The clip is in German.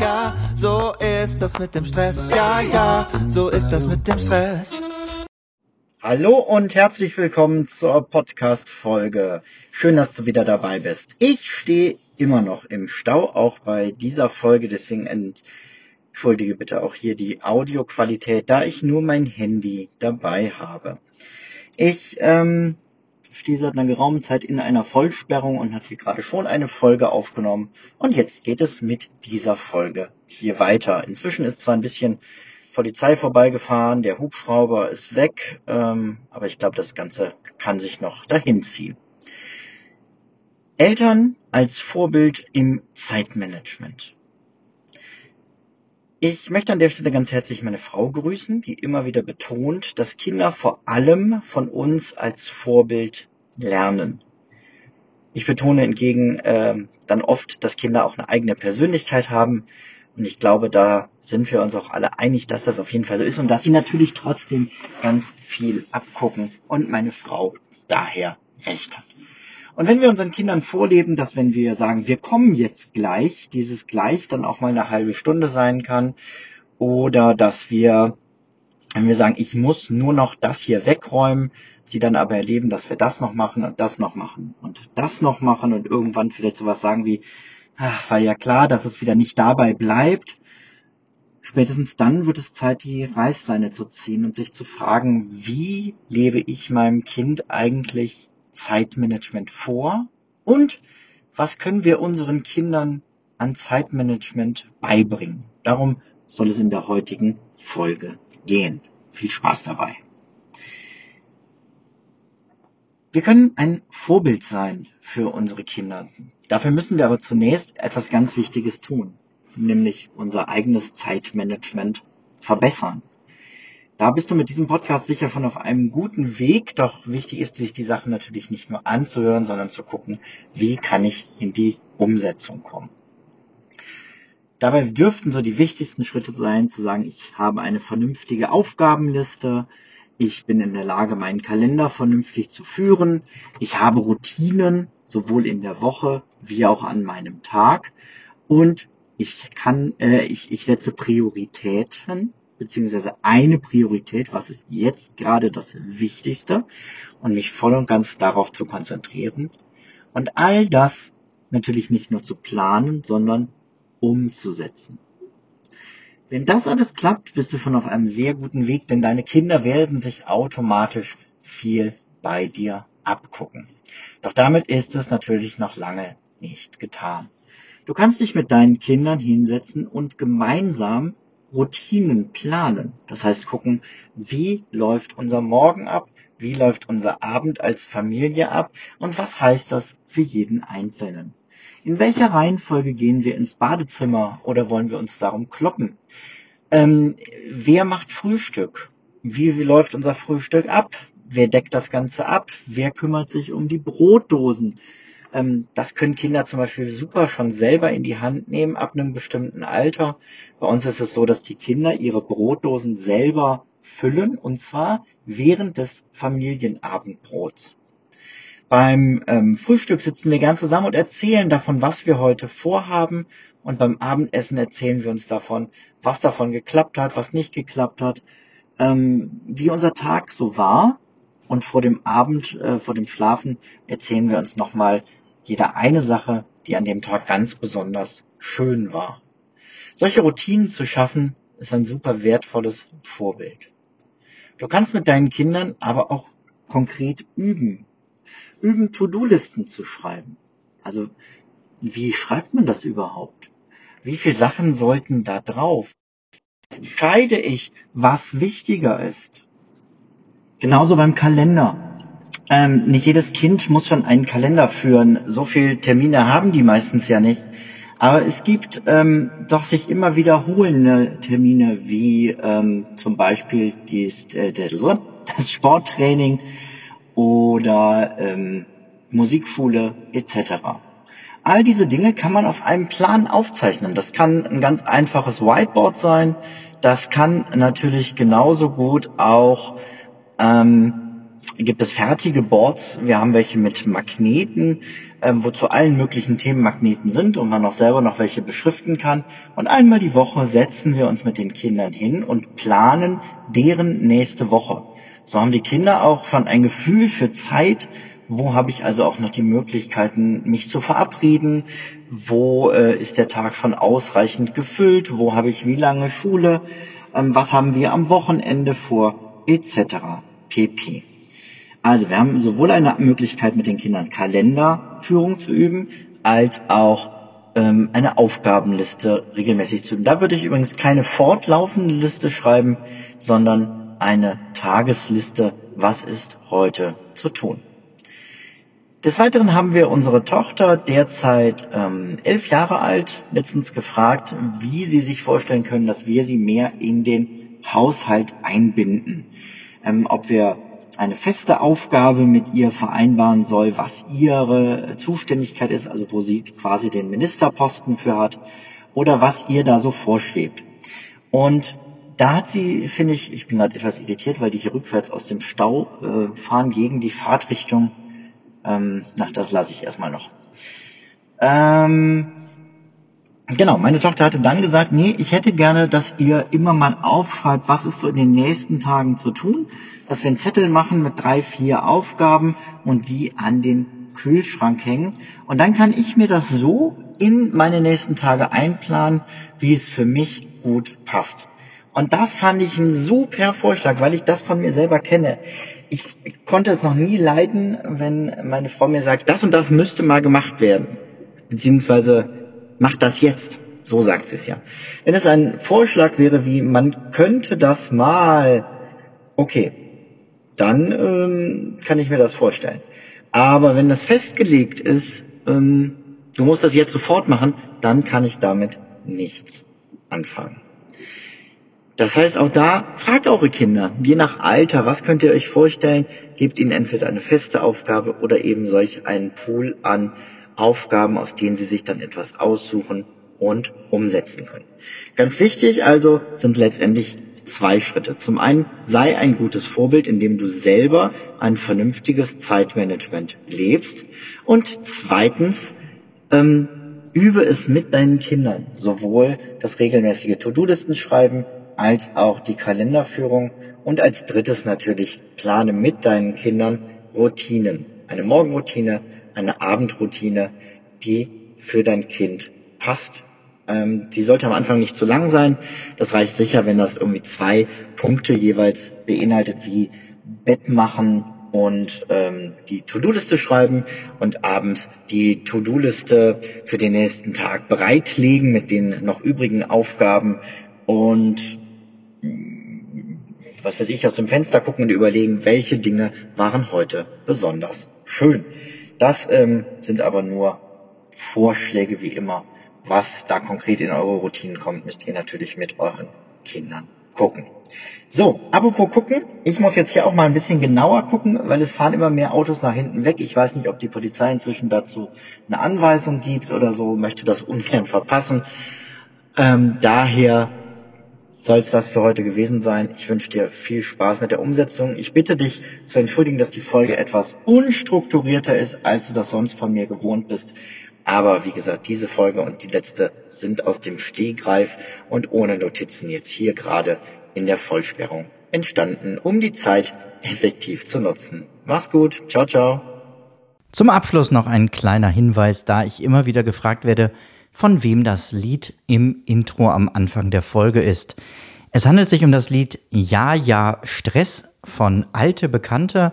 ja, so ist das mit dem Stress. Ja, ja, so ist das mit dem Stress. Hallo und herzlich willkommen zur Podcast-Folge. Schön, dass du wieder dabei bist. Ich stehe immer noch im Stau, auch bei dieser Folge, deswegen entschuldige bitte auch hier die Audioqualität, da ich nur mein Handy dabei habe. Ich ähm, stehe seit einer geraumen Zeit in einer Vollsperrung und hatte gerade schon eine Folge aufgenommen. Und jetzt geht es mit dieser Folge hier weiter. Inzwischen ist zwar ein bisschen Polizei vorbeigefahren, der Hubschrauber ist weg, ähm, aber ich glaube, das Ganze kann sich noch dahin ziehen. Eltern als Vorbild im Zeitmanagement. Ich möchte an der Stelle ganz herzlich meine Frau grüßen, die immer wieder betont, dass Kinder vor allem von uns als Vorbild lernen. Ich betone hingegen äh, dann oft, dass Kinder auch eine eigene Persönlichkeit haben, und ich glaube, da sind wir uns auch alle einig, dass das auf jeden Fall so ist und dass sie natürlich trotzdem ganz viel abgucken und meine Frau daher recht hat. Und wenn wir unseren Kindern vorleben, dass wenn wir sagen, wir kommen jetzt gleich, dieses gleich dann auch mal eine halbe Stunde sein kann, oder dass wir, wenn wir sagen, ich muss nur noch das hier wegräumen, sie dann aber erleben, dass wir das noch machen und das noch machen und das noch machen und irgendwann vielleicht sowas sagen wie, ach, war ja klar, dass es wieder nicht dabei bleibt. Spätestens dann wird es Zeit, die Reißleine zu ziehen und sich zu fragen, wie lebe ich meinem Kind eigentlich Zeitmanagement vor und was können wir unseren Kindern an Zeitmanagement beibringen. Darum soll es in der heutigen Folge gehen. Viel Spaß dabei. Wir können ein Vorbild sein für unsere Kinder. Dafür müssen wir aber zunächst etwas ganz Wichtiges tun, nämlich unser eigenes Zeitmanagement verbessern. Da bist du mit diesem Podcast sicher schon auf einem guten Weg, doch wichtig ist, sich die Sachen natürlich nicht nur anzuhören, sondern zu gucken, wie kann ich in die Umsetzung kommen. Dabei dürften so die wichtigsten Schritte sein, zu sagen, ich habe eine vernünftige Aufgabenliste, ich bin in der Lage, meinen Kalender vernünftig zu führen. Ich habe Routinen, sowohl in der Woche wie auch an meinem Tag. Und ich kann, äh, ich, ich setze Prioritäten, beziehungsweise eine Priorität, was ist jetzt gerade das Wichtigste, und mich voll und ganz darauf zu konzentrieren. Und all das natürlich nicht nur zu planen, sondern umzusetzen. Wenn das alles klappt, bist du schon auf einem sehr guten Weg, denn deine Kinder werden sich automatisch viel bei dir abgucken. Doch damit ist es natürlich noch lange nicht getan. Du kannst dich mit deinen Kindern hinsetzen und gemeinsam Routinen planen. Das heißt gucken, wie läuft unser Morgen ab, wie läuft unser Abend als Familie ab und was heißt das für jeden Einzelnen. In welcher Reihenfolge gehen wir ins Badezimmer oder wollen wir uns darum kloppen? Ähm, wer macht Frühstück? Wie, wie läuft unser Frühstück ab? Wer deckt das Ganze ab? Wer kümmert sich um die Brotdosen? Ähm, das können Kinder zum Beispiel super schon selber in die Hand nehmen ab einem bestimmten Alter. Bei uns ist es so, dass die Kinder ihre Brotdosen selber füllen und zwar während des Familienabendbrots. Beim ähm, Frühstück sitzen wir gern zusammen und erzählen davon, was wir heute vorhaben. Und beim Abendessen erzählen wir uns davon, was davon geklappt hat, was nicht geklappt hat, ähm, wie unser Tag so war. Und vor dem Abend, äh, vor dem Schlafen erzählen wir uns nochmal jeder eine Sache, die an dem Tag ganz besonders schön war. Solche Routinen zu schaffen, ist ein super wertvolles Vorbild. Du kannst mit deinen Kindern aber auch konkret üben, üben, To-Do-Listen zu schreiben. Also, wie schreibt man das überhaupt? Wie viele Sachen sollten da drauf? Entscheide ich, was wichtiger ist? Genauso beim Kalender. Ähm, nicht jedes Kind muss schon einen Kalender führen. So viele Termine haben die meistens ja nicht. Aber es gibt ähm, doch sich immer wiederholende Termine, wie ähm, zum Beispiel dies, äh, das Sporttraining oder ähm, Musikschule etc. All diese Dinge kann man auf einem Plan aufzeichnen. Das kann ein ganz einfaches Whiteboard sein. Das kann natürlich genauso gut auch ähm, gibt es fertige Boards. Wir haben welche mit Magneten, ähm, wo zu allen möglichen Themen Magneten sind und man auch selber noch welche beschriften kann. Und einmal die Woche setzen wir uns mit den Kindern hin und planen deren nächste Woche. So haben die Kinder auch schon ein Gefühl für Zeit, wo habe ich also auch noch die Möglichkeiten, mich zu verabreden? Wo äh, ist der Tag schon ausreichend gefüllt? Wo habe ich wie lange Schule? Ähm, was haben wir am Wochenende vor? Etc. pp. Also wir haben sowohl eine Möglichkeit mit den Kindern Kalenderführung zu üben, als auch ähm, eine Aufgabenliste regelmäßig zu üben. Da würde ich übrigens keine fortlaufende Liste schreiben, sondern eine Tagesliste, was ist heute zu tun. Des Weiteren haben wir unsere Tochter, derzeit ähm, elf Jahre alt, letztens gefragt, wie sie sich vorstellen können, dass wir sie mehr in den Haushalt einbinden. Ähm, ob wir eine feste Aufgabe mit ihr vereinbaren soll, was ihre Zuständigkeit ist, also wo sie quasi den Ministerposten für hat, oder was ihr da so vorschwebt. Und da hat sie, finde ich, ich bin gerade etwas irritiert, weil die hier rückwärts aus dem Stau äh, fahren gegen die Fahrtrichtung. Ähm, na, das lasse ich erstmal noch. Ähm, Genau, meine Tochter hatte dann gesagt, nee, ich hätte gerne, dass ihr immer mal aufschreibt, was ist so in den nächsten Tagen zu tun, dass wir einen Zettel machen mit drei, vier Aufgaben und die an den Kühlschrank hängen. Und dann kann ich mir das so in meine nächsten Tage einplanen, wie es für mich gut passt. Und das fand ich ein super Vorschlag, weil ich das von mir selber kenne. Ich konnte es noch nie leiden, wenn meine Frau mir sagt, das und das müsste mal gemacht werden. Beziehungsweise mach das jetzt. So sagt sie es ja. Wenn es ein Vorschlag wäre wie, man könnte das mal, okay, dann ähm, kann ich mir das vorstellen. Aber wenn das festgelegt ist, ähm, du musst das jetzt sofort machen, dann kann ich damit nichts anfangen. Das heißt, auch da fragt eure Kinder, je nach Alter, was könnt ihr euch vorstellen, gebt ihnen entweder eine feste Aufgabe oder eben solch einen Pool an Aufgaben, aus denen Sie sich dann etwas aussuchen und umsetzen können. Ganz wichtig also sind letztendlich zwei Schritte. Zum einen sei ein gutes Vorbild, indem du selber ein vernünftiges Zeitmanagement lebst. Und zweitens ähm, übe es mit deinen Kindern, sowohl das regelmäßige To-Do-Listen schreiben als auch die Kalenderführung und als drittes natürlich plane mit deinen Kindern Routinen. Eine Morgenroutine, eine Abendroutine, die für dein Kind passt. Ähm, die sollte am Anfang nicht zu lang sein. Das reicht sicher, wenn das irgendwie zwei Punkte jeweils beinhaltet, wie Bett machen und ähm, die To-Do-Liste schreiben und abends die To-Do-Liste für den nächsten Tag bereitlegen mit den noch übrigen Aufgaben und was weiß ich, aus dem Fenster gucken und überlegen, welche Dinge waren heute besonders schön. Das ähm, sind aber nur Vorschläge wie immer. Was da konkret in eure Routinen kommt, müsst ihr natürlich mit euren Kindern gucken. So, apropos gucken, ich muss jetzt hier auch mal ein bisschen genauer gucken, weil es fahren immer mehr Autos nach hinten weg. Ich weiß nicht, ob die Polizei inzwischen dazu eine Anweisung gibt oder so, möchte das ungern verpassen. Ähm, daher soll es das für heute gewesen sein. Ich wünsche dir viel Spaß mit der Umsetzung. Ich bitte dich zu entschuldigen, dass die Folge etwas unstrukturierter ist, als du das sonst von mir gewohnt bist. Aber wie gesagt, diese Folge und die letzte sind aus dem Stehgreif und ohne Notizen jetzt hier gerade in der Vollsperrung entstanden, um die Zeit effektiv zu nutzen. Mach's gut. Ciao, ciao. Zum Abschluss noch ein kleiner Hinweis, da ich immer wieder gefragt werde, von wem das Lied im Intro am Anfang der Folge ist. Es handelt sich um das Lied Ja, ja, Stress von Alte Bekannte